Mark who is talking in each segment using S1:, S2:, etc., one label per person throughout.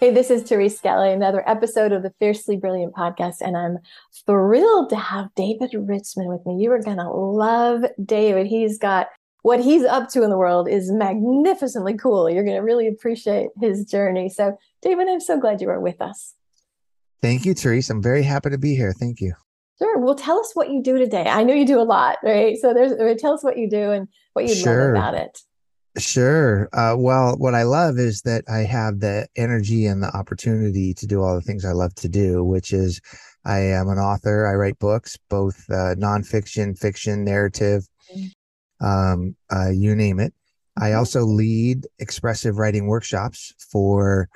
S1: Hey, this is Therese Skelly, another episode of the Fiercely Brilliant podcast, and I'm thrilled to have David Richman with me. You are going to love David. He's got what he's up to in the world is magnificently cool. You're going to really appreciate his journey. So, David, I'm so glad you are with us.
S2: Thank you, Therese. I'm very happy to be here. Thank you.
S1: Sure. Well, tell us what you do today. I know you do a lot, right? So, there's tell us what you do and what you sure. love about it.
S2: Sure. Uh, well, what I love is that I have the energy and the opportunity to do all the things I love to do, which is I am an author. I write books, both uh, nonfiction, fiction, narrative, mm-hmm. um, uh, you name it. I mm-hmm. also lead expressive writing workshops for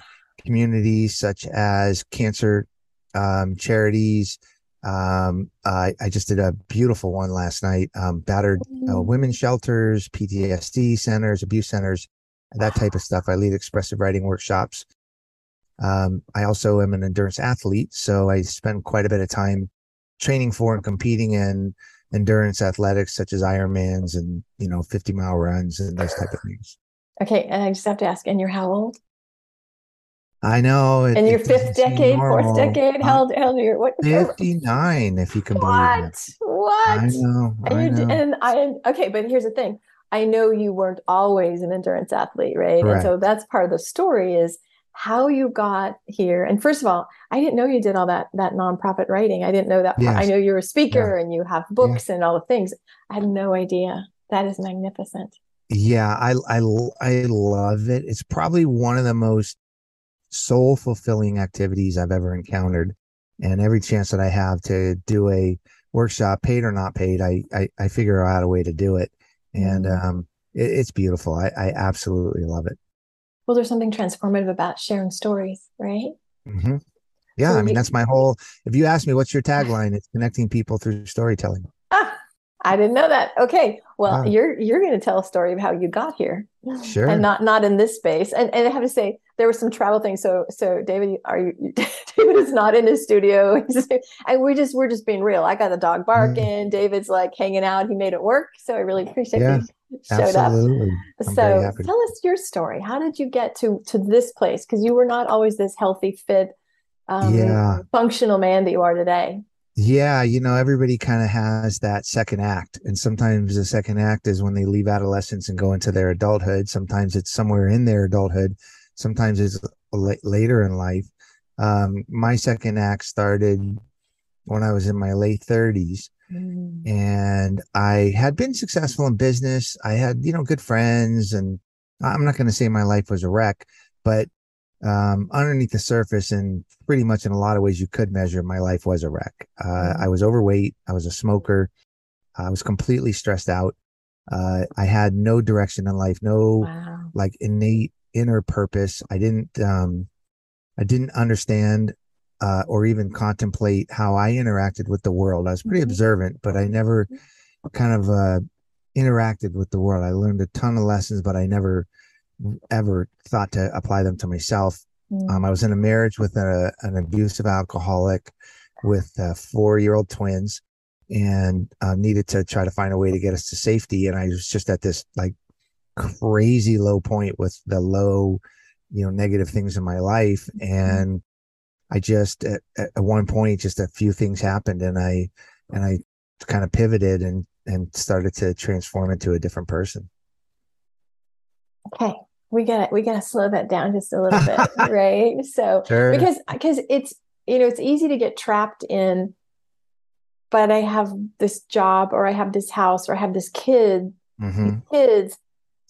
S2: communities such as cancer um, charities, um, I, I just did a beautiful one last night. Um, battered uh, women's shelters, PTSD centers, abuse centers, that type of stuff. I lead expressive writing workshops. Um, I also am an endurance athlete, so I spend quite a bit of time training for and competing in endurance athletics such as Ironmans and you know 50 mile runs and those type of things.
S1: Okay, and I just have to ask, and you're how old?
S2: I know.
S1: In your fifth decade, fourth decade, how old, how old are you? What?
S2: 59, if you can what? believe it.
S1: What?
S2: I know.
S1: And,
S2: I know.
S1: and I, okay, but here's the thing. I know you weren't always an endurance athlete, right? Correct. And so that's part of the story is how you got here. And first of all, I didn't know you did all that that nonprofit writing. I didn't know that. Yes. I know you're a speaker yeah. and you have books yeah. and all the things. I had no idea. That is magnificent.
S2: Yeah, I I I love it. It's probably one of the most soul fulfilling activities I've ever encountered. And every chance that I have to do a workshop, paid or not paid, I I, I figure out a way to do it, and mm-hmm. um, it, it's beautiful. I, I absolutely love it.
S1: Well, there's something transformative about sharing stories, right?
S2: Mm-hmm. Yeah, so I mean that's my whole. If you ask me what's your tagline, it's connecting people through storytelling.
S1: Ah, I didn't know that. Okay, well, you're you're going to tell a story of how you got here,
S2: sure,
S1: and not not in this space. And and I have to say, there was some travel things. So so David, are you? David is not in his studio, and we just we're just being real. I got the dog barking. Mm. David's like hanging out. He made it work. So I really appreciate yeah, you showed
S2: absolutely.
S1: up. I'm so tell us your story. How did you get to to this place? Because you were not always this healthy, fit, um, yeah. functional man that you are today.
S2: Yeah, you know, everybody kind of has that second act. And sometimes the second act is when they leave adolescence and go into their adulthood. Sometimes it's somewhere in their adulthood sometimes it's later in life. Um, my second act started when I was in my late 30s. Mm. And I had been successful in business. I had, you know, good friends. And I'm not going to say my life was a wreck, but um, underneath the surface, and pretty much in a lot of ways you could measure, my life was a wreck. Uh, mm. I was overweight. I was a smoker. I was completely stressed out. Uh, I had no direction in life, no wow. like innate inner purpose. I didn't um I didn't understand uh, or even contemplate how I interacted with the world. I was pretty mm-hmm. observant, but I never kind of uh, interacted with the world. I learned a ton of lessons, but I never ever thought to apply them to myself. Mm. Um, I was in a marriage with a, an abusive alcoholic with uh, four year old twins and uh, needed to try to find a way to get us to safety. And I was just at this like crazy low point with the low, you know, negative things in my life. Mm-hmm. And I just at, at one point, just a few things happened and I, and I kind of pivoted and, and started to transform into a different person.
S1: Okay. We gotta, we gotta slow that down just a little bit. right. So, sure. because, because it's, you know, it's easy to get trapped in but I have this job or I have this house or I have this kid, mm-hmm. kids.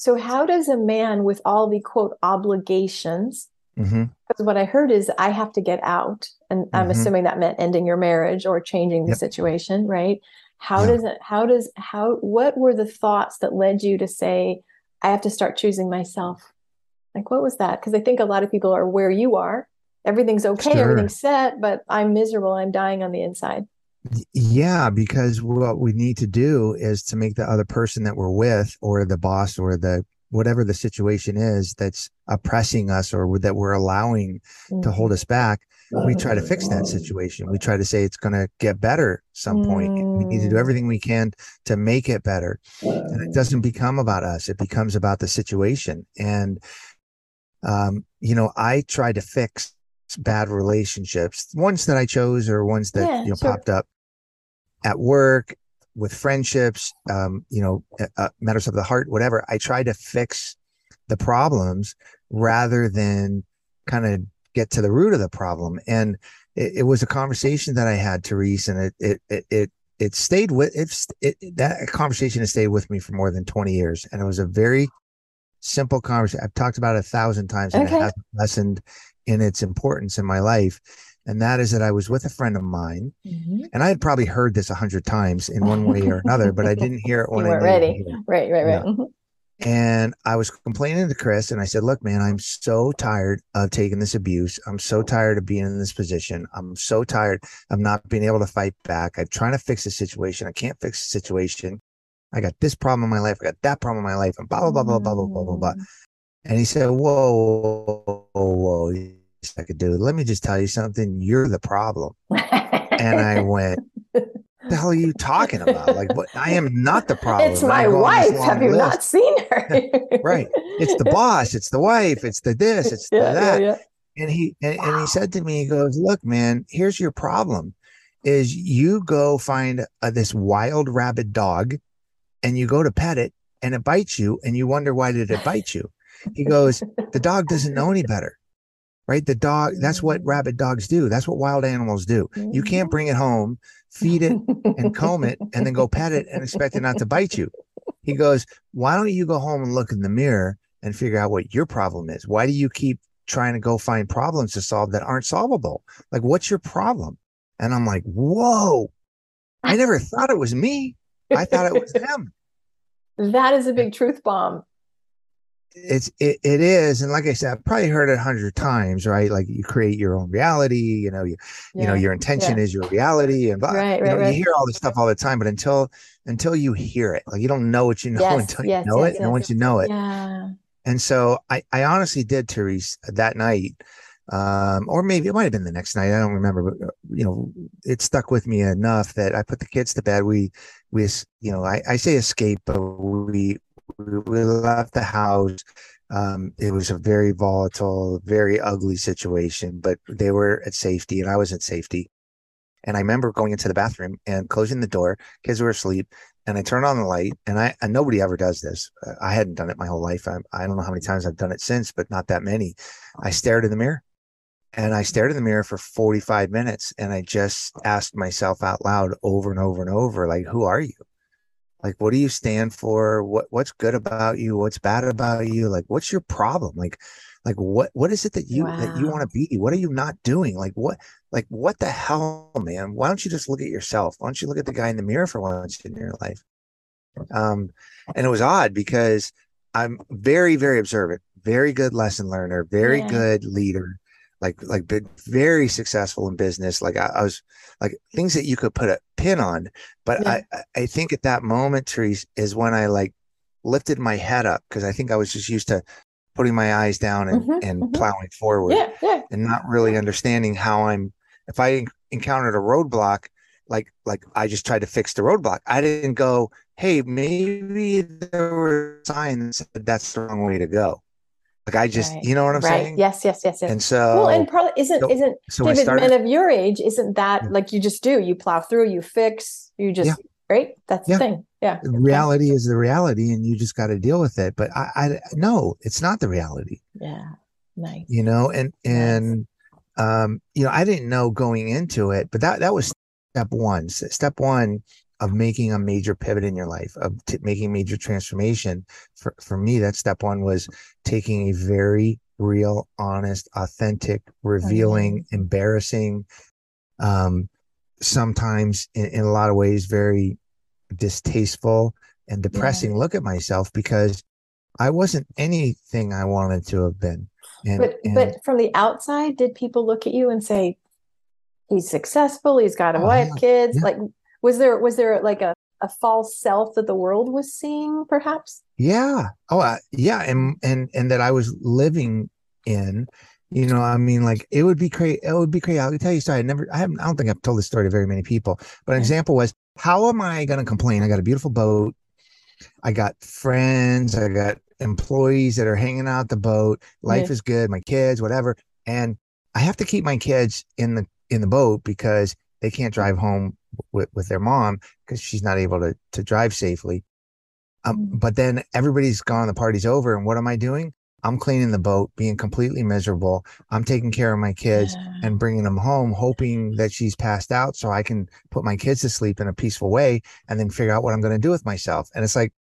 S1: So how does a man with all the quote obligations? Mm-hmm. Because what I heard is I have to get out, and I'm mm-hmm. assuming that meant ending your marriage or changing the yep. situation, right? How yeah. does it? How does how? What were the thoughts that led you to say I have to start choosing myself? Like what was that? Because I think a lot of people are where you are. Everything's okay, sure. everything's set, but I'm miserable. I'm dying on the inside.
S2: Yeah, because what we need to do is to make the other person that we're with, or the boss, or the whatever the situation is that's oppressing us or that we're allowing mm-hmm. to hold us back, we try to fix that situation. We try to say it's going to get better some point. Mm. We need to do mm. everything we can to make it better. And it doesn't become about us. It becomes about the situation. And, um, you know, I try to fix bad relationships, ones that I chose or ones that, yeah, you know, sure. popped up at work, with friendships, um, you know, uh, matters of the heart, whatever. I try to fix the problems rather than kind of get to the root of the problem. And it, it, was a conversation that I had, Therese, and it it it it, it stayed with it, it. That conversation has stayed with me for more than twenty years, and it was a very simple conversation. I've talked about it a thousand times, and okay. it hasn't lessened in its importance in my life and that is that I was with a friend of mine, mm-hmm. and I had probably heard this a hundred times in one way or another, but I didn't hear it when
S1: you
S2: I
S1: ready. Right, right, right.
S2: And I was complaining to Chris, and I said, "Look, man, I'm so tired of taking this abuse. I'm so tired of being in this position. I'm so tired of not being able to fight back. I'm trying to fix the situation. I can't fix the situation. I got this problem in my life. I got that problem in my life, and blah blah blah blah blah blah blah blah blah." Mm. And he said, "Whoa, whoa, whoa." Second, dude, let me just tell you something. You're the problem. and I went, the hell are you talking about? Like, what? I am not the problem.
S1: It's my wife. Have you list. not seen her?
S2: right. It's the boss. It's the wife. It's the this. It's yeah, the that. Yeah, yeah. And he and, wow. and he said to me, he goes, "Look, man, here's your problem: is you go find uh, this wild rabid dog, and you go to pet it, and it bites you, and you wonder why did it bite you." He goes, "The dog doesn't know any better." Right? The dog, that's what mm-hmm. rabid dogs do. That's what wild animals do. You can't bring it home, feed it and comb it, and then go pet it and expect it not to bite you. He goes, Why don't you go home and look in the mirror and figure out what your problem is? Why do you keep trying to go find problems to solve that aren't solvable? Like, what's your problem? And I'm like, Whoa, I never thought it was me. I thought it was them.
S1: That is a big truth bomb
S2: it's it, it is and like i said i've probably heard it a hundred times right like you create your own reality you know you yeah. you know your intention yeah. is your reality and blah, right, you, know, right. you hear all this stuff all the time but until until you hear it like you don't know what you know yes, until yes, you know yes, it and once you know it
S1: yeah
S2: and so i i honestly did therese that night um or maybe it might have been the next night i don't remember but uh, you know it stuck with me enough that i put the kids to bed we we you know i, I say escape but we we left the house. Um, it was a very volatile, very ugly situation, but they were at safety and I was at safety. And I remember going into the bathroom and closing the door. Kids were asleep, and I turned on the light. And I and nobody ever does this. I hadn't done it my whole life. I, I don't know how many times I've done it since, but not that many. I stared in the mirror, and I stared in the mirror for 45 minutes, and I just asked myself out loud over and over and over, like, "Who are you?" Like what do you stand for? What what's good about you? What's bad about you? Like what's your problem? Like like what what is it that you wow. that you want to be? What are you not doing? Like what like what the hell man? Why don't you just look at yourself? Why don't you look at the guy in the mirror for once in your life? Um and it was odd because i'm very very observant very good lesson learner very yeah. good leader like like been very successful in business. Like I, I, was like things that you could put a pin on. But yeah. I I think at that moment, Therese, is when I like lifted my head up because I think I was just used to putting my eyes down and, mm-hmm, and mm-hmm. plowing forward
S1: yeah, yeah.
S2: and not really understanding how I'm if I encountered a roadblock, like like I just tried to fix the roadblock. I didn't go, hey, maybe there were signs that that's the wrong way to go. Like I just, right. you know what I'm right. saying?
S1: Yes, yes, yes, yes.
S2: And so,
S1: well, and probably isn't so, isn't so David started, men of your age? Isn't that yeah. like you just do? You plow through, you fix, you just yeah. right. That's yeah. the thing. Yeah.
S2: The reality is the reality, and you just got to deal with it. But I, I no, it's not the reality.
S1: Yeah. Nice.
S2: You know, and and nice. um, you know, I didn't know going into it, but that that was step one. Step one of making a major pivot in your life, of t- making major transformation. For for me, that step one was taking a very real, honest, authentic, revealing, mm-hmm. embarrassing, um, sometimes in, in, a lot of ways very distasteful and depressing yeah. look at myself because I wasn't anything I wanted to have been.
S1: And, but and, but from the outside, did people look at you and say, "He's successful. He's got a oh, wife, yeah, kids"? Yeah. Like, was there was there like a a false self that the world was seeing, perhaps?
S2: Yeah. Oh, uh, yeah, and and and that I was living in. You know, I mean, like it would be crazy. It would be crazy. I'll tell you a story. I never, I haven't, I don't think I've told this story to very many people. But an example was, how am I going to complain? I got a beautiful boat. I got friends. I got employees that are hanging out the boat. Life yeah. is good. My kids, whatever. And I have to keep my kids in the in the boat because they can't drive home with, with their mom because she's not able to to drive safely. Um, mm. but then everybody's gone, the party's over, and what am I doing? I'm cleaning the boat, being completely miserable. I'm taking care of my kids yeah. and bringing them home, hoping that she's passed out so I can put my kids to sleep in a peaceful way and then figure out what I'm going to do with myself. And it's like,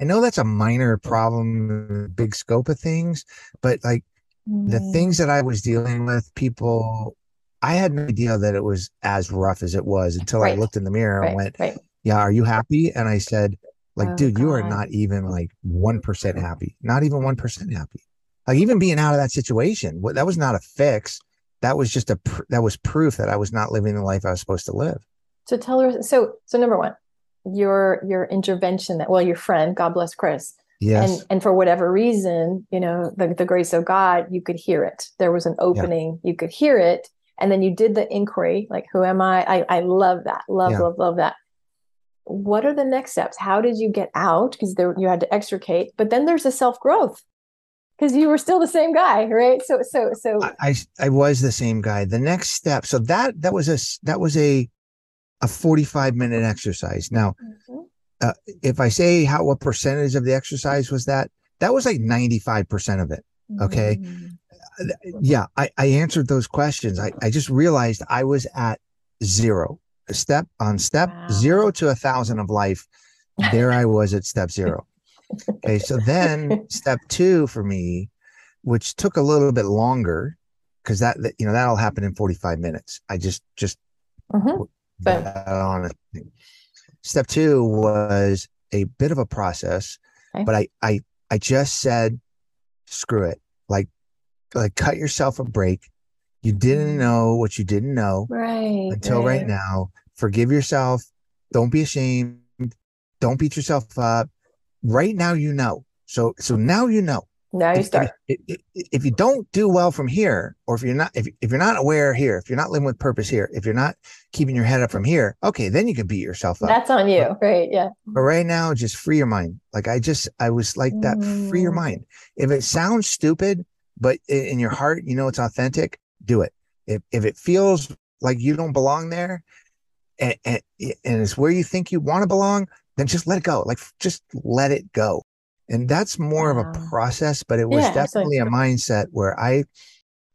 S2: I know that's a minor problem, big scope of things, but like mm. the things that I was dealing with, people, I had no idea that it was as rough as it was until right. I looked in the mirror right. and went, right. Yeah, are you happy? And I said, like, oh, dude, God. you are not even like 1% happy, not even 1% happy. Like, even being out of that situation, that was not a fix. That was just a, that was proof that I was not living the life I was supposed to live.
S1: So tell her, so, so number one, your, your intervention that, well, your friend, God bless Chris. Yes. And, and for whatever reason, you know, the, the grace of God, you could hear it. There was an opening, yeah. you could hear it. And then you did the inquiry, like, who am I? I, I love that. Love, yeah. love, love that what are the next steps? How did you get out? Because there you had to extricate, but then there's a self growth because you were still the same guy, right? So, so, so
S2: I, I was the same guy. The next step, so that that was a that was a a 45 minute exercise. Now, mm-hmm. uh, if I say how what percentage of the exercise was that, that was like 95 percent of it. Okay. Mm-hmm. Yeah, I, I answered those questions. I, I just realized I was at zero step on step wow. zero to a thousand of life. There I was at step zero. Okay. So then step two for me, which took a little bit longer because that, that, you know, that'll happen in 45 minutes. I just, just, mm-hmm. on Step two was a bit of a process, okay. but I, I, I just said, screw it. Like, like cut yourself a break you didn't mm. know what you didn't know
S1: right
S2: until right. right now. Forgive yourself. Don't be ashamed. Don't beat yourself up. Right now, you know. So, so now you know.
S1: Now you start.
S2: If, if, if, you don't do well from here, or if you're not, if, if you're not aware here, if you're not living with purpose here, if you're not keeping your head up from here, okay, then you can beat yourself up.
S1: That's on you, but, right? Yeah.
S2: But right now, just free your mind. Like I just, I was like that. Mm. Free your mm. mind. If it sounds stupid, but in your heart, you know it's authentic do it. If if it feels like you don't belong there, and, and, and it's where you think you want to belong, then just let it go. Like just let it go. And that's more of a process, but it was yeah, definitely a mindset where I,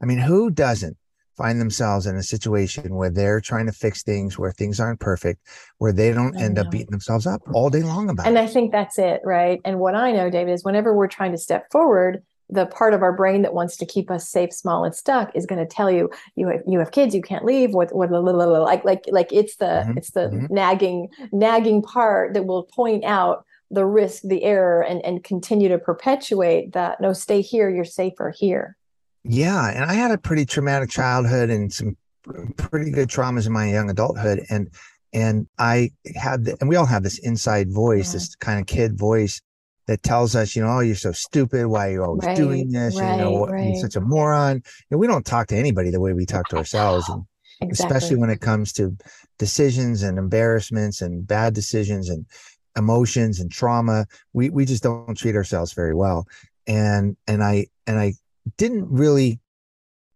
S2: I mean, who doesn't find themselves in a situation where they're trying to fix things, where things aren't perfect, where they don't I end know. up beating themselves up all day long about
S1: and
S2: it.
S1: And I think that's it, right? And what I know, David, is whenever we're trying to step forward, the part of our brain that wants to keep us safe, small, and stuck is going to tell you you have, you have kids, you can't leave. What what like like like it's the mm-hmm. it's the mm-hmm. nagging nagging part that will point out the risk, the error, and and continue to perpetuate that. No, stay here. You're safer here.
S2: Yeah, and I had a pretty traumatic childhood and some pretty good traumas in my young adulthood, and and I had the, and we all have this inside voice, yeah. this kind of kid voice that tells us, you know, oh, you're so stupid. Why are you always right, doing this? Right, you know, right. you're such a moron. You know, we don't talk to anybody the way we talk to ourselves. And exactly. especially when it comes to decisions and embarrassments and bad decisions and emotions and trauma, we, we just don't treat ourselves very well. And, and I, and I didn't really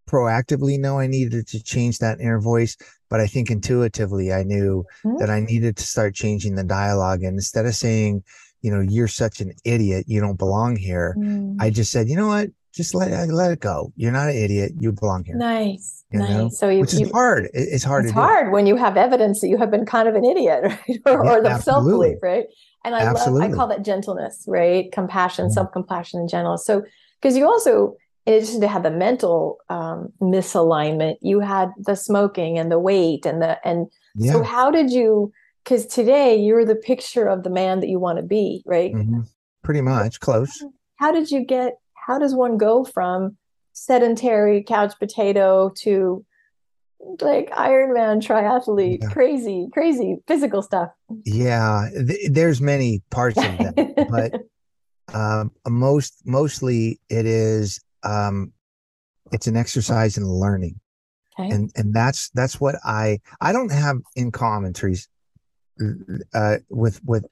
S2: proactively know I needed to change that inner voice, but I think intuitively I knew mm-hmm. that I needed to start changing the dialogue. And instead of saying, you know, you're such an idiot, you don't belong here. Mm. I just said, you know what? just let it, let it go. You're not an idiot. You belong here.
S1: Nice, you nice. Know? So you,
S2: which is
S1: you,
S2: hard. It's hard.
S1: It's hard when you have evidence that you have been kind of an idiot, right? or, yeah, or the self belief, right? And I absolutely. love. I call that gentleness, right? Compassion, mm-hmm. self compassion, and gentleness. So because you also, in addition to have the mental um, misalignment, you had the smoking and the weight and the and. Yeah. So how did you? Because today you're the picture of the man that you want to be, right?
S2: Mm-hmm. Pretty much close.
S1: How did you get how does one go from sedentary couch potato to like Ironman triathlete, yeah. crazy, crazy physical stuff.
S2: Yeah, th- there's many parts of that, but um, most mostly it is um, it's an exercise in learning, okay. and and that's that's what I I don't have in common, Therese uh, with with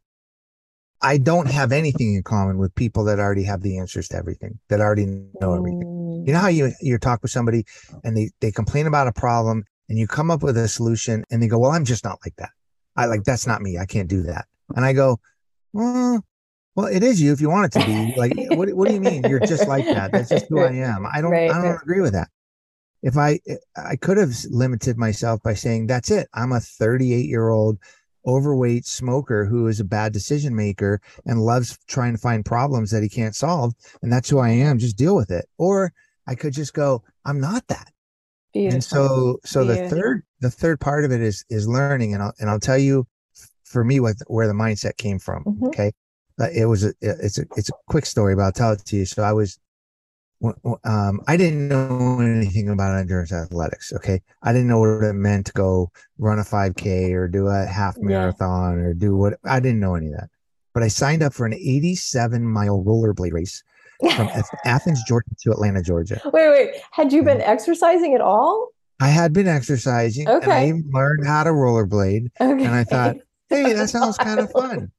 S2: I don't have anything in common with people that already have the answers to everything, that already know everything. Mm. You know how you you talk with somebody and they they complain about a problem and you come up with a solution and they go, "Well, I'm just not like that. I like that's not me. I can't do that." And I go, "Well, well, it is you if you want it to be. Like, what what do you mean? You're just like that. That's just who I am. I don't right, I don't right. agree with that." If I I could have limited myself by saying, "That's it. I'm a 38 year old." Overweight smoker who is a bad decision maker and loves trying to find problems that he can't solve. And that's who I am. Just deal with it. Or I could just go, I'm not that. Beautiful. And so, so Beautiful. the third, the third part of it is, is learning. And I'll, and I'll tell you for me, what, where the mindset came from. Mm-hmm. Okay. it was a, it's a, it's a quick story, but I'll tell it to you. So I was, um, I didn't know anything about endurance athletics. Okay. I didn't know what it meant to go run a 5K or do a half marathon yeah. or do what I didn't know any of that. But I signed up for an 87 mile rollerblade race from Athens, Georgia to Atlanta, Georgia.
S1: Wait, wait. Had you been exercising at all?
S2: I had been exercising. Okay. And I even learned how to rollerblade. Okay. And I thought, hey, that sounds kind of fun.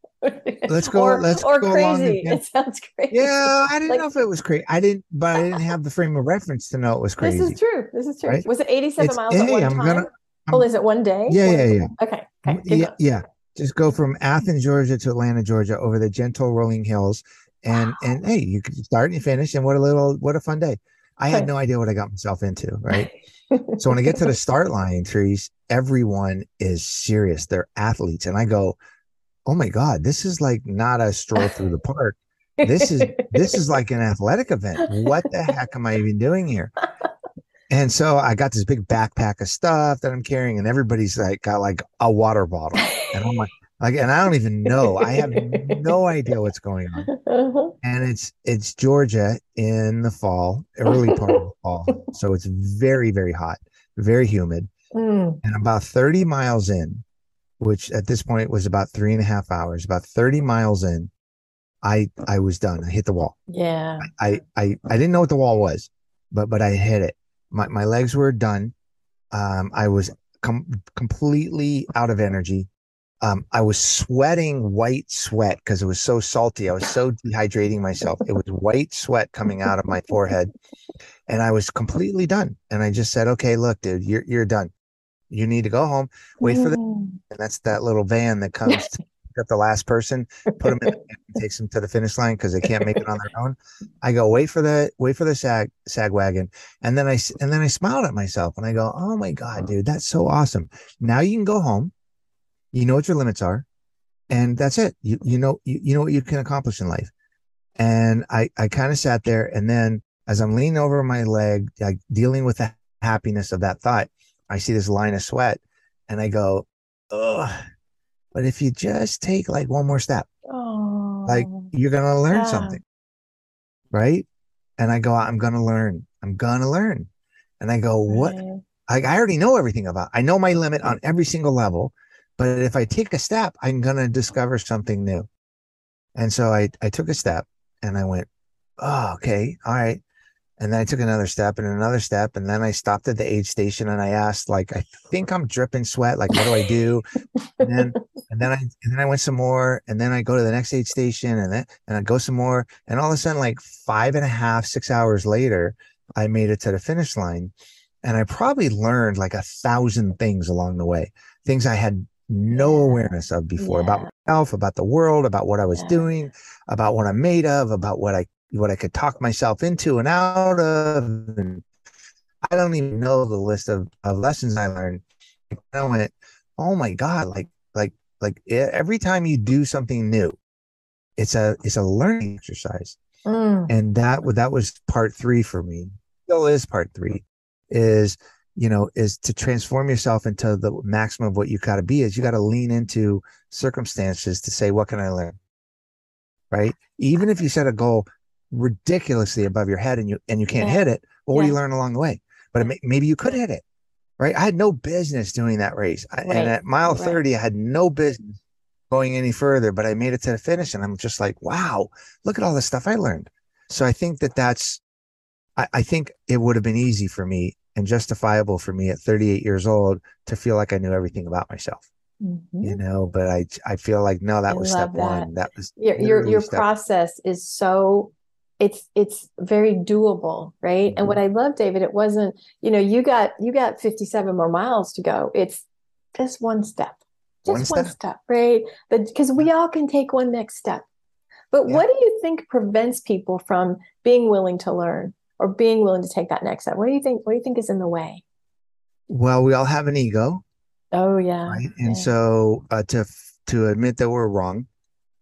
S2: Let's go.
S1: Or,
S2: let's
S1: or
S2: go
S1: crazy. It sounds crazy.
S2: Yeah, I didn't like, know if it was crazy. I didn't, but I didn't have the frame of reference to know it was crazy.
S1: This is true. This is true. Right? Was it 87 it's, miles hey, at one I'm time? Gonna, I'm, oh, is it one day?
S2: Yeah, yeah, yeah.
S1: Okay.
S2: okay yeah, yeah. Just go from Athens, Georgia to Atlanta, Georgia over the gentle rolling hills. And wow. and hey, you can start and you finish, and what a little what a fun day. I had no idea what I got myself into, right? so when I get to the start line, Therese, everyone is serious. They're athletes. And I go, oh my god this is like not a stroll through the park. This is this is like an athletic event. What the heck am i even doing here? And so i got this big backpack of stuff that i'm carrying and everybody's like got like a water bottle. And i'm like like and i don't even know. I have no idea what's going on. Uh-huh. and it's it's georgia in the fall early part of the fall. So it's very very hot very humid. Mm. and about 30 miles in which at this point was about three and a half hours, about 30 miles in, I I was done. I hit the wall.
S1: Yeah.
S2: I I I didn't know what the wall was, but but I hit it. My my legs were done. Um, I was com- completely out of energy. Um, I was sweating white sweat because it was so salty. I was so dehydrating myself. It was white sweat coming out of my forehead, and I was completely done. And I just said, "Okay, look, dude, you're you're done you need to go home, wait for the, and that's that little van that comes to pick up the last person, put them in, and takes them to the finish line because they can't make it on their own. I go wait for the wait for the sag sag wagon, and then I and then I smiled at myself and I go, oh my god, dude, that's so awesome. Now you can go home. You know what your limits are, and that's it. You you know you, you know what you can accomplish in life. And I I kind of sat there, and then as I'm leaning over my leg, like dealing with the happiness of that thought, I see this line of sweat and I go, oh, but if you just take like one more step, oh, like you're going to learn yeah. something. Right. And I go, I'm going to learn. I'm going to learn. And I go, what? Like, I already know everything about, I know my limit on every single level, but if I take a step, I'm going to discover something new. And so I, I took a step and I went, oh, okay. All right. And then I took another step and another step. And then I stopped at the aid station and I asked, like, I think I'm dripping sweat. Like, what do I do? and then, and then I, and then I went some more and then I go to the next aid station and then, and I go some more. And all of a sudden, like five and a half, six hours later, I made it to the finish line. And I probably learned like a thousand things along the way, things I had no awareness of before yeah. about myself, about the world, about what I was yeah. doing, about what I'm made of, about what I what I could talk myself into and out of. And I don't even know the list of, of lessons I learned. I went, oh my God, like, like, like every time you do something new, it's a, it's a learning exercise. Mm. And that, that was part three for me. Still is part three is, you know, is to transform yourself into the maximum of what you got to be is you got to lean into circumstances to say, what can I learn? Right. Even if you set a goal ridiculously above your head and you, and you can't yeah. hit it, well, what do you learn along the way? But may, maybe you could hit it. Right. I had no business doing that race. Right. And at mile right. 30, I had no business going any further, but I made it to the finish and I'm just like, wow, look at all the stuff I learned. So I think that that's, I, I think it would have been easy for me and justifiable for me at 38 years old to feel like I knew everything about myself. Mm-hmm. You know, but I I feel like no, that I was step that. one. That was
S1: your your, your process is so it's it's very doable, right? Mm-hmm. And what mm-hmm. I love, David, it wasn't, you know, you got you got 57 more miles to go. It's just one step. Just one, one step. step, right? But because we all can take one next step. But yeah. what do you think prevents people from being willing to learn? or being willing to take that next step? What do you think? What do you think is in the way?
S2: Well, we all have an ego.
S1: Oh yeah.
S2: Right? And yeah. so uh, to to admit that we're wrong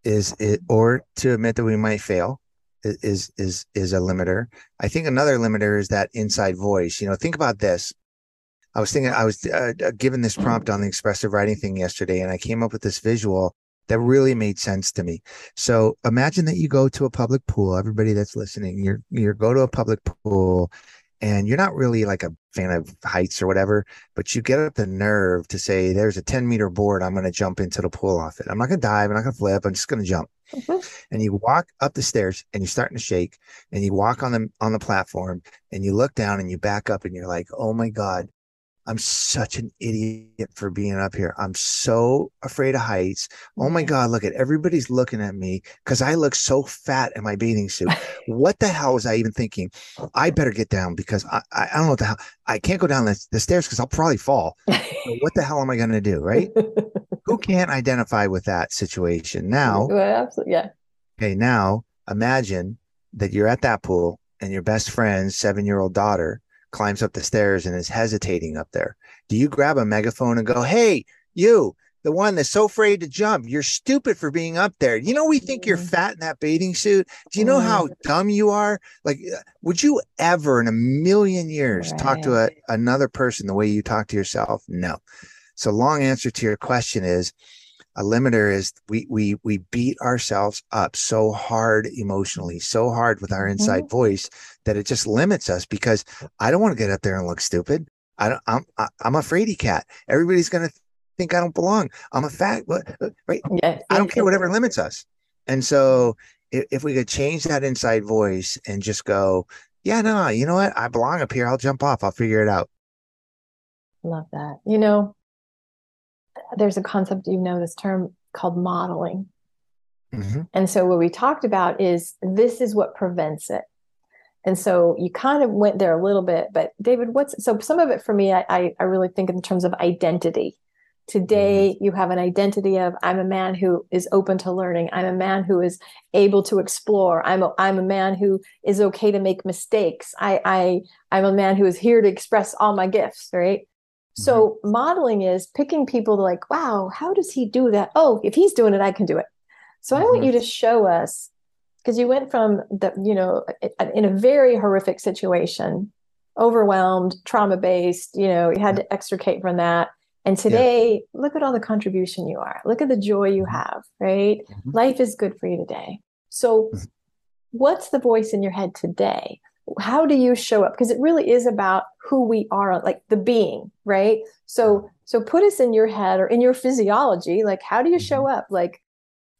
S2: is it or to admit that we might fail is is is a limiter. I think another limiter is that inside voice. You know, think about this. I was thinking I was uh, uh given this prompt on the expressive writing thing yesterday, and I came up with this visual that really made sense to me. So imagine that you go to a public pool. Everybody that's listening, you're you go to a public pool, and you're not really like a fan of heights or whatever, but you get up the nerve to say, "There's a 10 meter board. I'm going to jump into the pool off it. I'm not going to dive. I'm not going to flip. I'm just going to jump." Mm-hmm. And you walk up the stairs, and you're starting to shake, and you walk on the on the platform, and you look down, and you back up, and you're like, "Oh my god." I'm such an idiot for being up here. I'm so afraid of heights. Oh my God, look at everybody's looking at me because I look so fat in my bathing suit. what the hell was I even thinking? I better get down because I, I, I don't know what the hell. I can't go down the, the stairs because I'll probably fall. what the hell am I going to do? Right? Who can't identify with that situation? Now,
S1: well, absolutely. Yeah.
S2: Okay. Now imagine that you're at that pool and your best friend's seven year old daughter climbs up the stairs and is hesitating up there. Do you grab a megaphone and go, Hey, you, the one that's so afraid to jump, you're stupid for being up there. You know, we think you're mm-hmm. fat in that bathing suit. Do you know how mm-hmm. dumb you are? Like, uh, would you ever in a million years right. talk to a, another person the way you talk to yourself? No. So, long answer to your question is a limiter is we we we beat ourselves up so hard emotionally so hard with our inside mm-hmm. voice that it just limits us because i don't want to get up there and look stupid. I don't i'm i'm a fraidy cat. Everybody's going to think i don't belong. I'm a fat right? Yeah. i don't care whatever limits us. And so if, if we could change that inside voice and just go yeah no you know what? I belong up here. I'll jump off. I'll figure it out.
S1: Love that. You know there's a concept, you know, this term called modeling. Mm-hmm. And so what we talked about is this is what prevents it. And so you kind of went there a little bit, but David, what's so some of it for me, I, I really think in terms of identity. Today, mm-hmm. you have an identity of I'm a man who is open to learning. I'm a man who is able to explore. I'm a, I'm a man who is okay to make mistakes. I, I I'm a man who is here to express all my gifts. Right. So mm-hmm. modeling is picking people to like, wow, how does he do that? Oh, if he's doing it, I can do it. So mm-hmm. I want mm-hmm. you to show us because you went from the, you know, in a very horrific situation, overwhelmed, trauma based, you know, you had to extricate from that. And today, yeah. look at all the contribution you are. Look at the joy you mm-hmm. have, right? Mm-hmm. Life is good for you today. So, mm-hmm. what's the voice in your head today? how do you show up because it really is about who we are like the being right so so put us in your head or in your physiology like how do you show mm-hmm. up like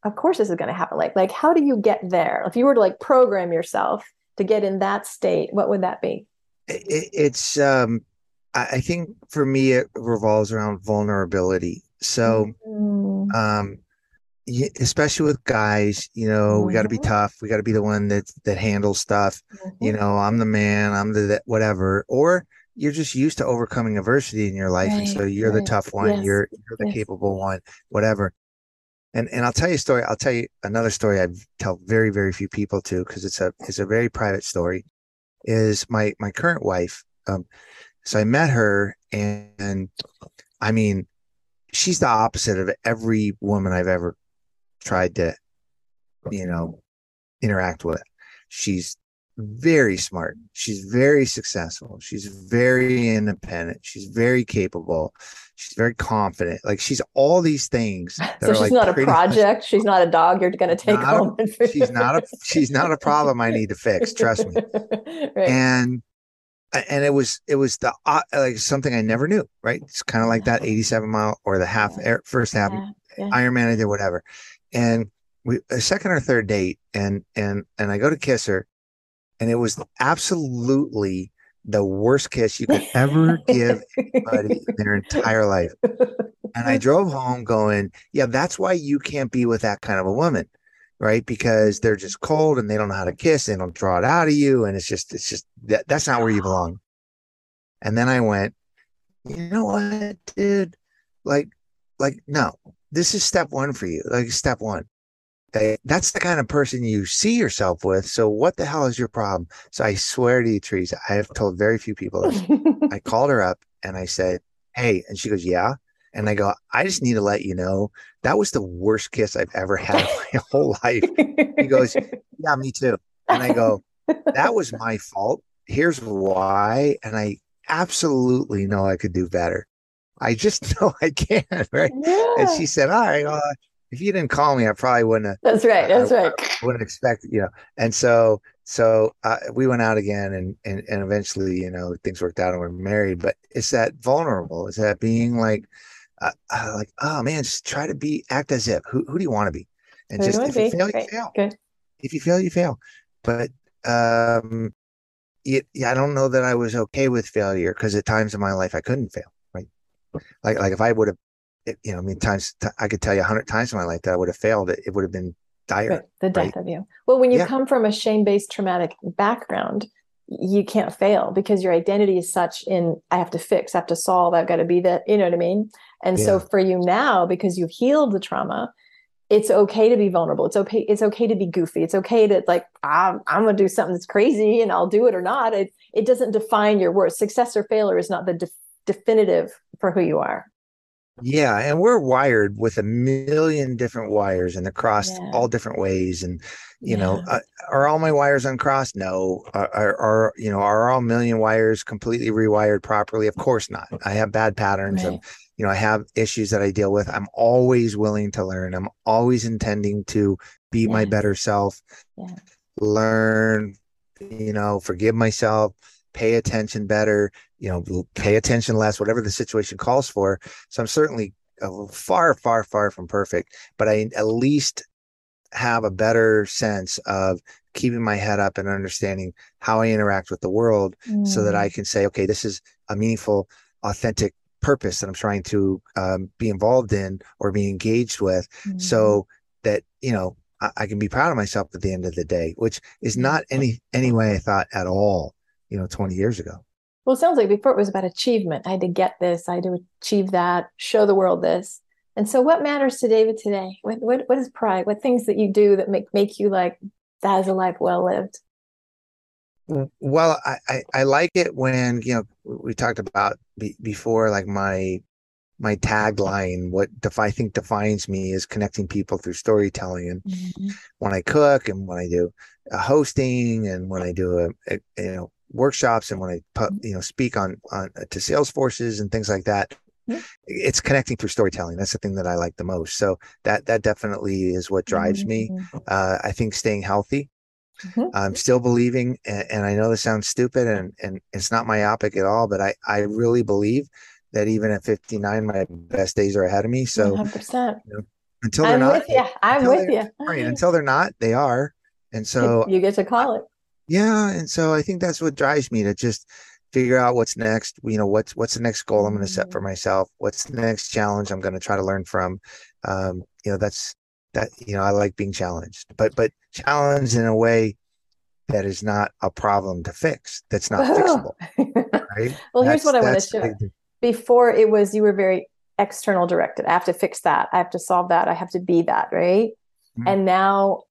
S1: of course this is going to happen like like how do you get there if you were to like program yourself to get in that state what would that be
S2: it, it's um i think for me it revolves around vulnerability so mm-hmm. um especially with guys, you know, mm-hmm. we got to be tough. We got to be the one that that handles stuff. Mm-hmm. You know, I'm the man. I'm the that, whatever. Or you're just used to overcoming adversity in your life, right, and so you're right. the tough one. Yes. You're you're the yes. capable one. Whatever. And and I'll tell you a story. I'll tell you another story I tell very very few people to because it's a it's a very private story. Is my my current wife. Um, so I met her, and, and I mean, she's the opposite of every woman I've ever tried to, you know, interact with. She's very smart. She's very successful. She's very independent. She's very capable. She's very confident. Like she's all these things.
S1: So she's
S2: like
S1: not a project. Much, she's not a dog you're going to take home.
S2: A, she's not a she's not a problem I need to fix. Trust me. right. And and it was it was the uh, like something I never knew. Right. It's kind of like that 87 mile or the half air, first half yeah, yeah. Ironman I did whatever. And we a second or third date and and and I go to kiss her and it was absolutely the worst kiss you could ever give anybody in their entire life. And I drove home going, yeah, that's why you can't be with that kind of a woman, right? Because they're just cold and they don't know how to kiss. They don't draw it out of you, and it's just, it's just that, that's not where you belong. And then I went, you know what, dude? Like, like no, this is step one for you. Like step one that's the kind of person you see yourself with. So what the hell is your problem? So I swear to you, Teresa, I have told very few people this. I called her up and I said, Hey, and she goes, Yeah. And I go, I just need to let you know that was the worst kiss I've ever had in my whole life. He goes, Yeah, me too. And I go, That was my fault. Here's why. And I absolutely know I could do better. I just know I can, right? Yeah. And she said, All right, well, if you didn't call me, I probably wouldn't have.
S1: That's right. That's I, right.
S2: I wouldn't expect, you know. And so, so uh, we went out again, and and and eventually, you know, things worked out, and we're married. But it's that vulnerable. Is that being like, uh, uh, like, oh man, just try to be, act as if. Who who do you want to be? And who just if you fail, you fail. Good. If you fail, you fail. But um, it, yeah, I don't know that I was okay with failure because at times in my life I couldn't fail. Right. Like like if I would have it, you know, I mean, times I could tell you a hundred times in my life that I would have failed. It, it would have been dire. Right.
S1: The death right? of you. Well, when you yeah. come from a shame-based traumatic background, you can't fail because your identity is such in I have to fix, I have to solve, I've got to be that. You know what I mean? And yeah. so for you now, because you've healed the trauma, it's okay to be vulnerable. It's okay. It's okay to be goofy. It's okay to like, I'm, I'm going to do something that's crazy and I'll do it or not. It, it doesn't define your worth. Success or failure is not the de- definitive for who you are.
S2: Yeah, and we're wired with a million different wires and across yeah. all different ways. And you yeah. know, uh, are all my wires uncrossed? No. Are, are, are, you know are all million wires completely rewired properly? Of course not. I have bad patterns. Right. You know, I have issues that I deal with. I'm always willing to learn. I'm always intending to be yeah. my better self. Learn. You know, forgive myself pay attention better, you know, pay attention less, whatever the situation calls for. So I'm certainly uh, far, far, far from perfect, but I at least have a better sense of keeping my head up and understanding how I interact with the world mm. so that I mm. can say, okay, this is a meaningful, authentic purpose that I'm trying to um, be involved in or be engaged with mm. so that, you know, I, I, can be proud of myself at the end of the day, which is not any, any way I thought at all you know 20 years ago.
S1: Well it sounds like before it was about achievement. I had to get this. I had to achieve that show the world this. And so what matters to david today? What what, what is pride? What things that you do that make make you like that is a life well lived?
S2: Well I, I, I like it when you know we talked about be, before like my my tagline what def- i think defines me is connecting people through storytelling. And mm-hmm. when i cook and when i do a hosting and when i do a, a you know workshops and when I put, you know speak on on uh, to sales forces and things like that, mm-hmm. it's connecting through storytelling. That's the thing that I like the most. So that that definitely is what drives mm-hmm. me. Uh, I think staying healthy. Mm-hmm. I'm still believing, and, and, I know this sounds stupid, and and it's not myopic at all, but I I really believe that even at 59, my best days are ahead of me. So
S1: 100%. You know,
S2: until they're I'm not,
S1: with you. I'm with you.
S2: Right, until they're not, they are. And so
S1: you get to call it
S2: yeah and so i think that's what drives me to just figure out what's next you know what's what's the next goal i'm going to set for mm-hmm. myself what's the next challenge i'm going to try to learn from um you know that's that you know i like being challenged but but challenged in a way that is not a problem to fix that's not fixable
S1: right well that's, here's what i want to share before it was you were very external directed. I have to fix that. I have to solve that. I have to be that, right? Mm-hmm. And now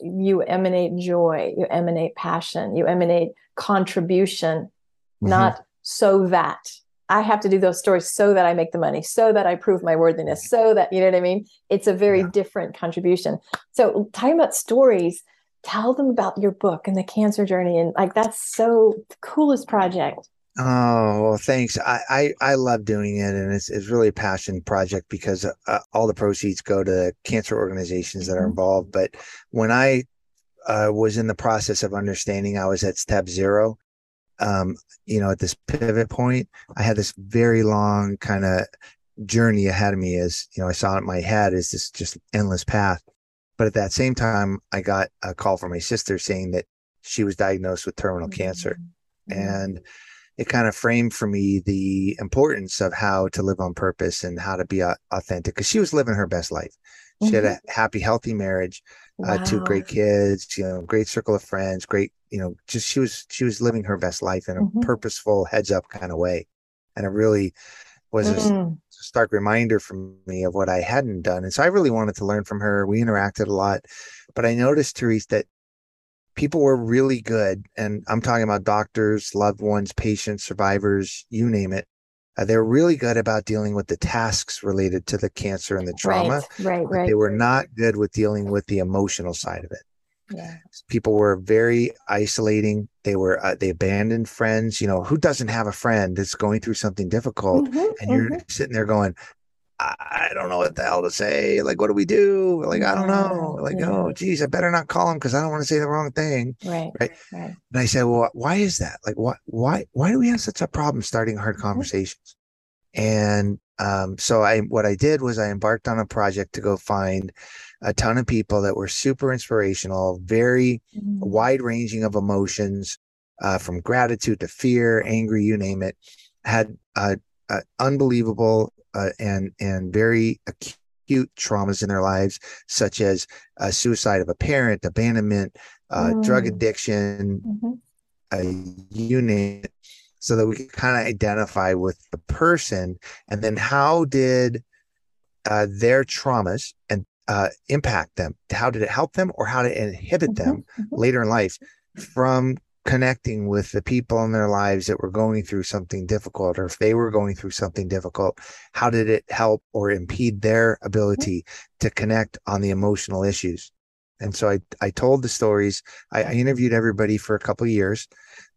S1: you emanate joy, you emanate passion, you emanate contribution, mm-hmm. not so that I have to do those stories so that I make the money, so that I prove my worthiness, so that you know what I mean. It's a very yeah. different contribution. So talking about stories, tell them about your book and the cancer journey, and like that's so the coolest project.
S2: Oh well, thanks. I, I, I love doing it, and it's it's really a passion project because uh, all the proceeds go to cancer organizations that are mm-hmm. involved. But when I uh, was in the process of understanding, I was at step zero um, you know, at this pivot point, I had this very long kind of journey ahead of me as, you know, I saw it in my head as this just endless path. But at that same time, I got a call from my sister saying that she was diagnosed with terminal mm-hmm. cancer. Mm-hmm. And it kind of framed for me the importance of how to live on purpose and how to be authentic because she was living her best life. She mm-hmm. had a happy, healthy marriage, wow. uh, two great kids, you know, great circle of friends, great, you know, just she was she was living her best life in a mm-hmm. purposeful, heads up kind of way, and it really was mm. a stark reminder for me of what I hadn't done. And so I really wanted to learn from her. We interacted a lot, but I noticed, Therese, that people were really good, and I'm talking about doctors, loved ones, patients, survivors, you name it uh, they're really good about dealing with the tasks related to the cancer and the trauma.
S1: Right, right, right.
S2: They were not good with dealing with the emotional side of it. Yeah. People were very isolating. They were uh, they abandoned friends. You know, who doesn't have a friend that's going through something difficult, mm-hmm, and you're mm-hmm. sitting there going, I don't know what the hell to say. Like, what do we do? Like, I don't know. Like, yeah. oh, geez, I better not call him because I don't want to say the wrong thing.
S1: Right.
S2: Right. right. And I said, well, why is that? Like, what, why, why do we have such a problem starting hard mm-hmm. conversations? And um, so I, what I did was I embarked on a project to go find a ton of people that were super inspirational, very mm-hmm. wide ranging of emotions, uh, from gratitude to fear, angry, you name it, had uh, uh, unbelievable uh, and and very acute traumas in their lives, such as uh, suicide of a parent, abandonment, uh, mm. drug addiction, mm-hmm. Uh, you name it, so that we can kind of identify with the person, and then how did uh, their traumas and uh, impact them? How did it help them, or how did it inhibit mm-hmm. them mm-hmm. later in life from connecting with the people in their lives that were going through something difficult, or if they were going through something difficult, how did it help or impede their ability to connect on the emotional issues? And so I, I told the stories. I, I interviewed everybody for a couple years.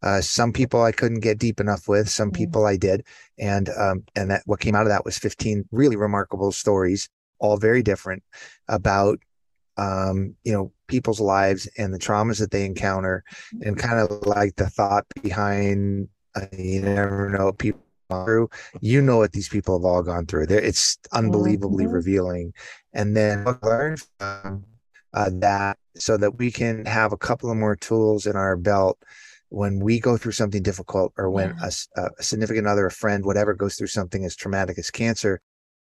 S2: Uh, some people I couldn't get deep enough with. Some people I did, and um, and that what came out of that was 15 really remarkable stories, all very different about um, you know, people's lives and the traumas that they encounter, and kind of like the thought behind, uh, you never know what people through. You know what these people have all gone through. There, it's unbelievably mm-hmm. revealing. And then learn from uh, that so that we can have a couple of more tools in our belt when we go through something difficult or when yeah. a, a, significant other, a friend, whatever goes through something as traumatic as cancer.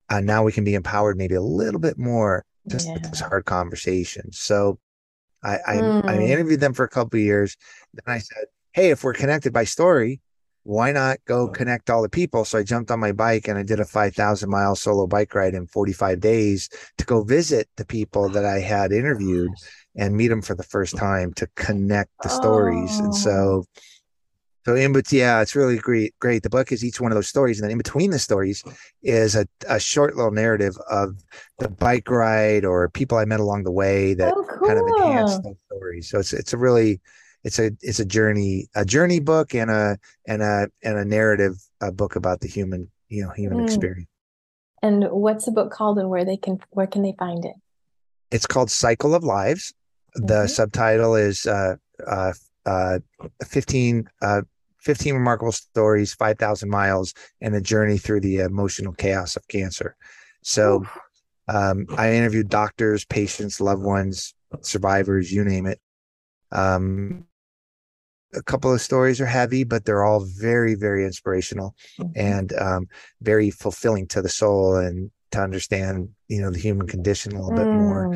S2: Uh, now we can be empowered maybe a little bit more just yeah. those hard conversations. So I I, mm. I, interviewed them for a couple of years. Then I said, Hey, if we're connected by story, why not go connect all the people? So I jumped on my bike and I did a 5,000 mile solo bike ride in 45 days to go visit the people that I had interviewed and meet them for the first time to connect the stories. Oh. And so so in but yeah, it's really great. Great. The book is each one of those stories, and then in between the stories is a, a short little narrative of the bike ride or people I met along the way that oh, cool. kind of enhance those stories. So it's it's a really it's a it's a journey a journey book and a and a and a narrative a book about the human you know human mm. experience.
S1: And what's the book called, and where they can where can they find it?
S2: It's called Cycle of Lives. Mm-hmm. The subtitle is uh, uh, uh, 15 uh, 15 remarkable stories, 5,000 miles, and a journey through the emotional chaos of cancer. So um, I interviewed doctors, patients, loved ones, survivors, you name it. Um, a couple of stories are heavy, but they're all very, very inspirational mm-hmm. and um, very fulfilling to the soul and to understand, you know, the human condition a little mm. bit more.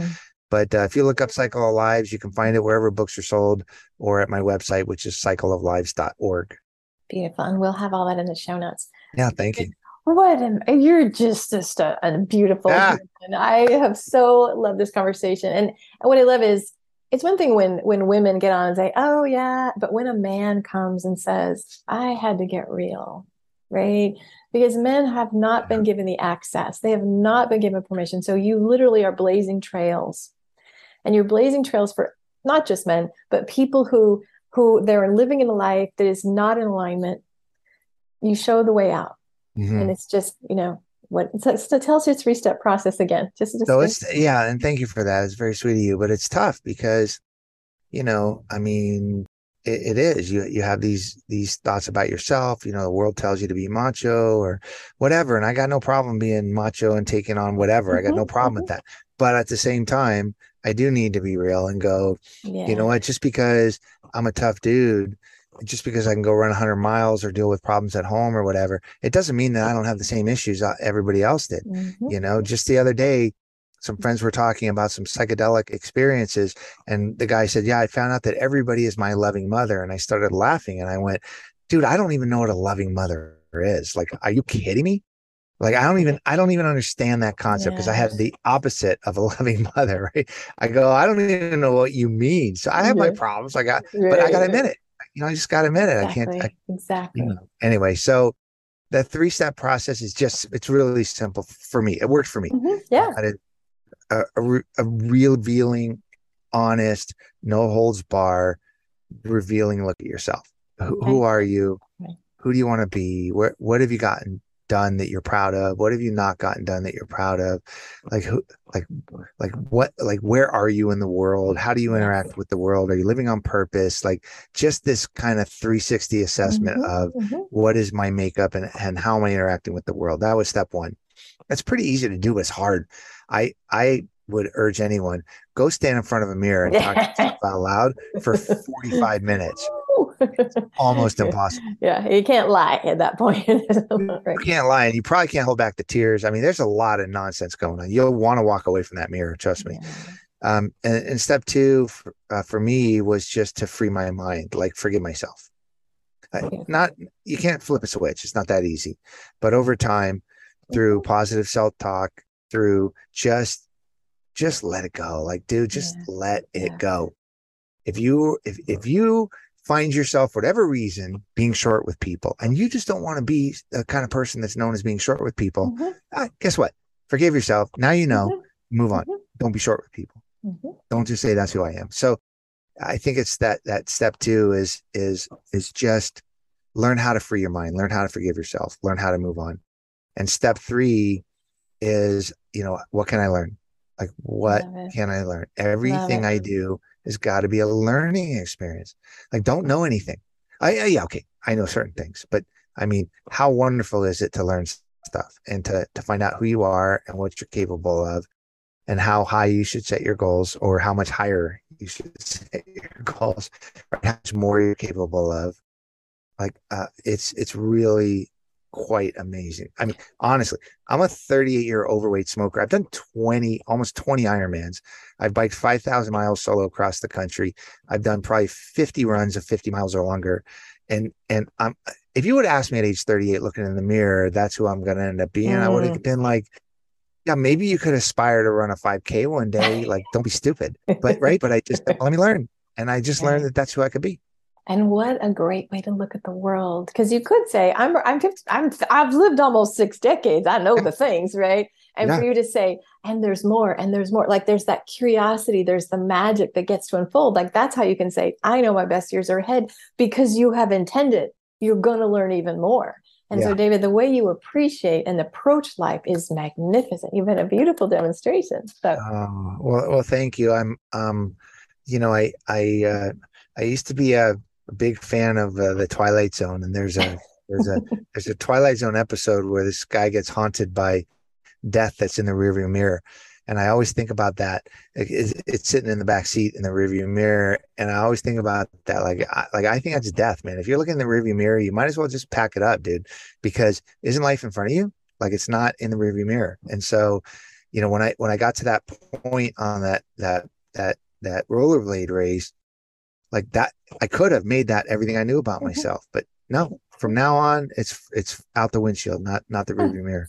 S2: But uh, if you look up Cycle of Lives, you can find it wherever books are sold or at my website, which is cycleoflives.org.
S1: Beautiful. And we'll have all that in the show notes.
S2: Yeah, thank you.
S1: what an you're just just a, a beautiful yeah. and i have so loved this conversation and, and what i love is it's one thing when when women get on and say oh yeah but when a man comes and says i had to get real right because men have not been given the access they have not been given permission so you literally are blazing trails and you're blazing trails for not just men but people who who they're living in a life that is not in alignment. You show the way out. Mm-hmm. and it's just you know what so, so tell us your three step process again. Just, just
S2: so it's yeah and thank you for that. It's very sweet of you but it's tough because you know i mean it, it is. You you have these these thoughts about yourself. You know the world tells you to be macho or whatever. And i got no problem being macho and taking on whatever. Mm-hmm. i got no mm-hmm, problem mm-hmm. with that. But at the same time i do need to be real and go yeah. you know what just because i'm a tough dude just because I can go run 100 miles or deal with problems at home or whatever, it doesn't mean that I don't have the same issues everybody else did. Mm-hmm. You know, just the other day, some friends were talking about some psychedelic experiences, and the guy said, "Yeah, I found out that everybody is my loving mother," and I started laughing, and I went, "Dude, I don't even know what a loving mother is. Like, are you kidding me?" Like I don't even I don't even understand that concept because I have the opposite of a loving mother, right? I go, I don't even know what you mean. So I have my problems. I got, right. but I got to admit it you know, I just got to admit it. Exactly. I can't.
S1: I, exactly. You know.
S2: Anyway, so the three step process is just, it's really simple for me. It worked for me.
S1: Mm-hmm. Yeah.
S2: A, a, a revealing, honest, no holds bar, revealing look at yourself. Who, okay. who are you? Who do you want to be? Where, what have you gotten done that you're proud of? What have you not gotten done that you're proud of? Like who like like what like where are you in the world? How do you interact with the world? Are you living on purpose? Like just this kind of 360 assessment mm-hmm, of mm-hmm. What is my makeup and, and how am I interacting with the world? That was step one. That's pretty easy to do. It's hard. I I would urge anyone go stand in front of a mirror and talk out loud for 45 minutes almost impossible.
S1: Yeah, you can't lie at that point.
S2: You can't lie, and you probably can't hold back the tears. I mean, there's a lot of nonsense going on. You'll want to walk away from that mirror, trust me. Yeah. Um, and, and, step two for, uh, for, me was just to free my mind, like forgive myself. Uh, not you can't flip a switch; it's not that easy. But over time, through mm-hmm. positive self talk, through just just let it go. Like, dude, just yeah. let it yeah. go. If you if if you find yourself, whatever reason, being short with people, and you just don't want to be the kind of person that's known as being short with people, mm-hmm. ah, guess what? Forgive yourself. Now you know. Mm-hmm. Move on. Mm-hmm. Don't be short with people. Mm-hmm. Don't just say that's who I am. So, I think it's that that step two is is is just learn how to free your mind, learn how to forgive yourself, learn how to move on. And step three is, you know, what can I learn? Like, what can I learn? Everything I do has got to be a learning experience. Like, don't know anything. I, I, yeah, okay, I know certain things, but I mean, how wonderful is it to learn stuff and to to find out who you are and what you're capable of, and how high you should set your goals, or how much higher you should set your goals, or how much more you're capable of. Like, uh, it's it's really quite amazing. I mean, honestly, I'm a 38 year overweight smoker. I've done 20, almost 20 Ironmans. I've biked 5,000 miles solo across the country. I've done probably 50 runs of 50 miles or longer. And, and I'm, if you would ask me at age 38, looking in the mirror, that's who I'm going to end up being, mm. I would have been like, yeah, maybe you could aspire to run a 5K one day. Like, don't be stupid. But, right. But I just, let me learn. And I just learned that that's who I could be.
S1: And what a great way to look at the world. Because you could say, I'm, I'm, 50, I'm, I've lived almost six decades. I know the things, right? And yeah. for you to say, and there's more, and there's more, like there's that curiosity, there's the magic that gets to unfold. Like that's how you can say, I know my best years are ahead because you have intended you're going to learn even more. And yeah. so, David, the way you appreciate and approach life is magnificent. You've been a beautiful demonstration. So,
S2: um, well, well, thank you. I'm, um, you know, I, I, uh, I used to be a a big fan of uh, the Twilight Zone, and there's a there's a there's a Twilight Zone episode where this guy gets haunted by death that's in the rearview mirror, and I always think about that. It's, it's, sitting in the back seat in the rearview mirror, and I always think about that. Like, I, like I think that's death, man. If you're looking in the rearview mirror, you might as well just pack it up, dude, because isn't life in front of you? Like, it's not in the rearview mirror. And so, you know, when I when I got to that point on that that that that rollerblade race, like that i could have made that everything i knew about mm-hmm. myself but no from now on, it's it's out the windshield, not not the rearview mirror.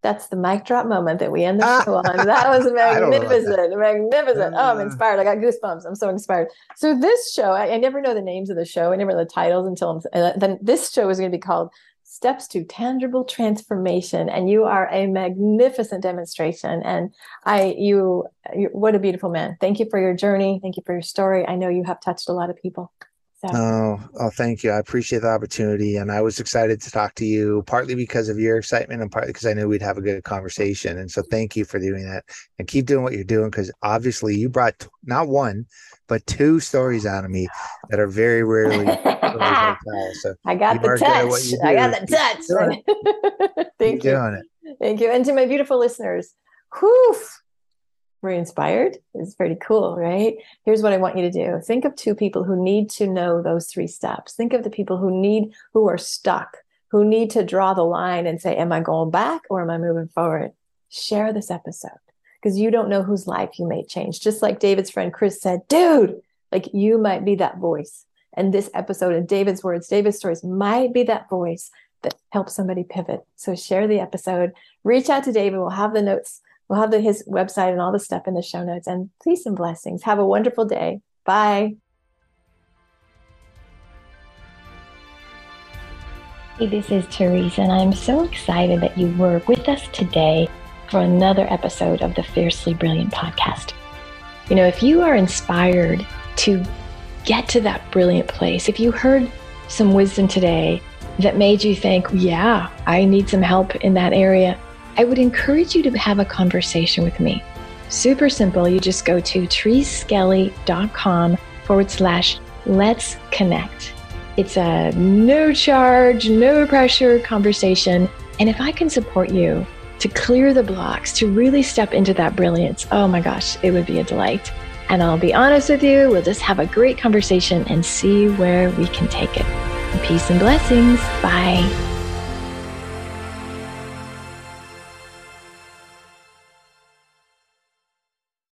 S1: That's the mic drop moment that we end the show on. That was magnificent, that. magnificent. Oh, I'm uh. inspired. I got goosebumps. I'm so inspired. So this show, I, I never know the names of the show. I never know the titles until I'm, uh, then this show is going to be called Steps to Tangible Transformation, and you are a magnificent demonstration. And I, you, you, what a beautiful man. Thank you for your journey. Thank you for your story. I know you have touched a lot of people.
S2: So. Oh, oh, thank you. I appreciate the opportunity. And I was excited to talk to you, partly because of your excitement and partly because I knew we'd have a good conversation. And so thank you for doing that and keep doing what you're doing because obviously you brought not one, but two stories out of me that are very rarely
S1: So I got the touch. I got the touch. thank you. Doing it. Thank you. And to my beautiful listeners, whew, we're inspired it's pretty cool right here's what i want you to do think of two people who need to know those three steps think of the people who need who are stuck who need to draw the line and say am i going back or am i moving forward share this episode because you don't know whose life you may change just like david's friend chris said dude like you might be that voice and this episode and david's words david's stories might be that voice that helps somebody pivot so share the episode reach out to david we'll have the notes We'll have the, his website and all the stuff in the show notes. And peace and blessings. Have a wonderful day. Bye.
S3: Hey, this is Therese, and I'm so excited that you were with us today for another episode of the Fiercely Brilliant podcast. You know, if you are inspired to get to that brilliant place, if you heard some wisdom today that made you think, yeah, I need some help in that area, I would encourage you to have a conversation with me. Super simple. You just go to thereseskelly.com forward slash let's connect. It's a no charge, no pressure conversation. And if I can support you to clear the blocks, to really step into that brilliance, oh my gosh, it would be a delight. And I'll be honest with you, we'll just have a great conversation and see where we can take it. Peace and blessings. Bye.